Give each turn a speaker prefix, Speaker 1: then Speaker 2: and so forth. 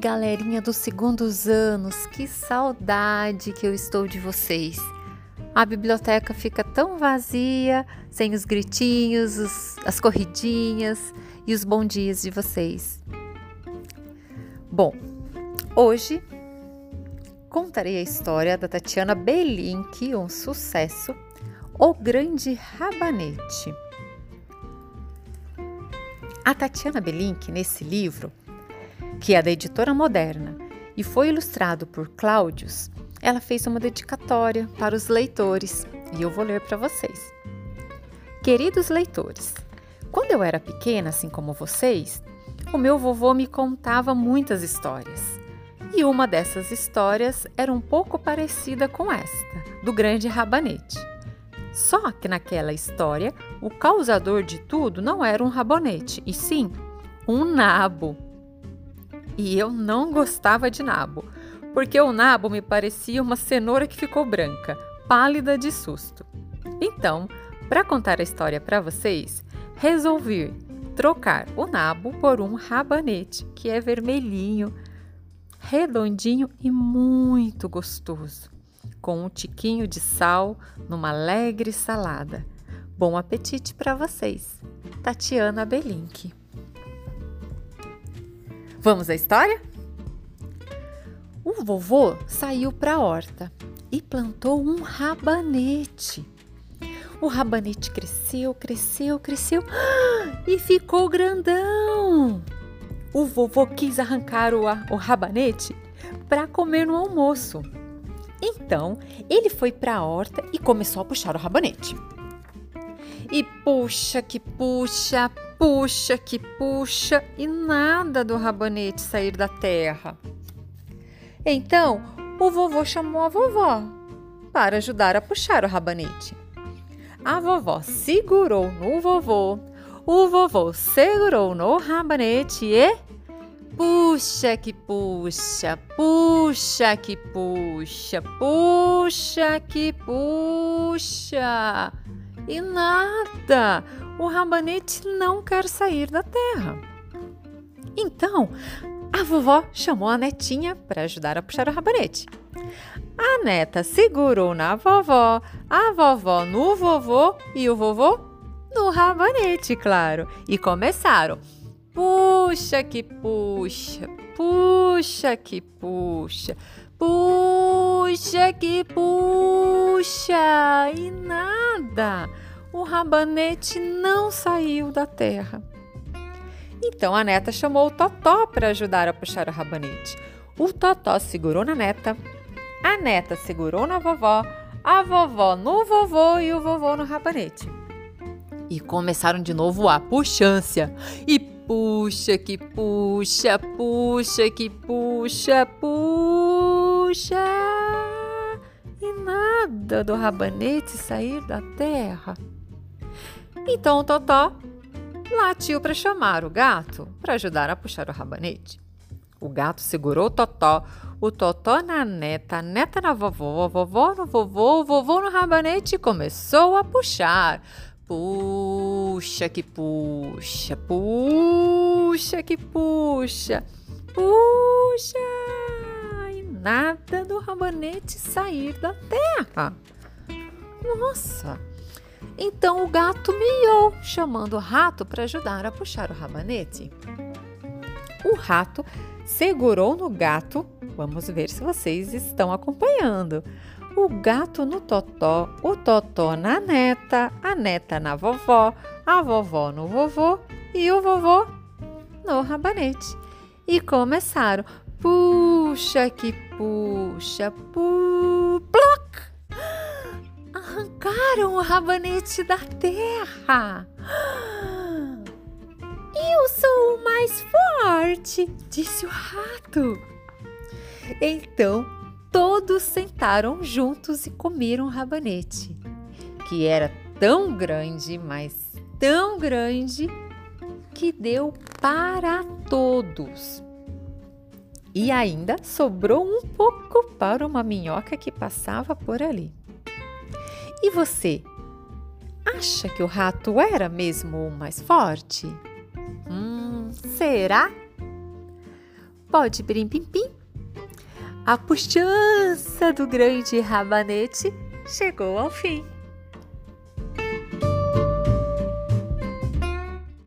Speaker 1: galerinha dos segundos anos, que saudade que eu estou de vocês. A biblioteca fica tão vazia, sem os gritinhos, os, as corridinhas e os bons dias de vocês. Bom, hoje contarei a história da Tatiana Belink, um sucesso, O Grande Rabanete. A Tatiana Belink, nesse livro, que é da editora Moderna e foi ilustrado por Cláudios, ela fez uma dedicatória para os leitores e eu vou ler para vocês. Queridos leitores, quando eu era pequena, assim como vocês, o meu vovô me contava muitas histórias. E uma dessas histórias era um pouco parecida com esta, do grande rabanete. Só que naquela história, o causador de tudo não era um rabanete, e sim um nabo e eu não gostava de nabo, porque o nabo me parecia uma cenoura que ficou branca, pálida de susto. Então, para contar a história para vocês, resolvi trocar o nabo por um rabanete, que é vermelhinho, redondinho e muito gostoso, com um tiquinho de sal numa alegre salada. Bom apetite para vocês. Tatiana Belink. Vamos à história? O vovô saiu para a horta e plantou um rabanete. O rabanete cresceu, cresceu, cresceu e ficou grandão. O vovô quis arrancar o, o rabanete para comer no almoço. Então, ele foi para a horta e começou a puxar o rabanete. E puxa que puxa, puxa que puxa e nada do rabanete sair da terra. Então o vovô chamou a vovó para ajudar a puxar o rabanete. A vovó segurou no vovô, o vovô segurou no rabanete e puxa que puxa, puxa que puxa, puxa que puxa. E nada! o rabanete não quer sair da terra. Então, a vovó chamou a netinha para ajudar a puxar o rabanete. A neta segurou na vovó, a vovó no vovô e o vovô no rabanete, claro. E começaram. Puxa que puxa, puxa que puxa, puxa que puxa. E nada o rabanete não saiu da terra. Então a neta chamou o Totó para ajudar a puxar o rabanete. O Totó segurou na neta, a neta segurou na vovó, a vovó no vovô e o vovô no rabanete. E começaram de novo a puxância. E puxa que puxa, puxa que puxa, puxa. Nada do rabanete sair da terra. Então o Totó latiu para chamar o gato para ajudar a puxar o rabanete. O gato segurou o Totó, o Totó na neta, a neta na vovó, a vovó no vovô, o vovô no rabanete e começou a puxar. Puxa que puxa, puxa que puxa, puxa! Nada do rabanete sair da terra. Nossa! Então o gato miou, chamando o rato para ajudar a puxar o rabanete. O rato segurou no gato. Vamos ver se vocês estão acompanhando. O gato no totó, o totó na neta, a neta na vovó, a vovó no vovô e o vovô no rabanete. E começaram. Puxa que puxa, pu, ploc! arrancaram o rabanete da terra. Eu sou o mais forte, disse o rato. Então todos sentaram juntos e comeram o rabanete, que era tão grande, mas tão grande, que deu para todos. E ainda sobrou um pouco para uma minhoca que passava por ali. E você? Acha que o rato era mesmo o mais forte? Hum, será? pode birim-pim-pim. A puxança do grande rabanete chegou ao fim.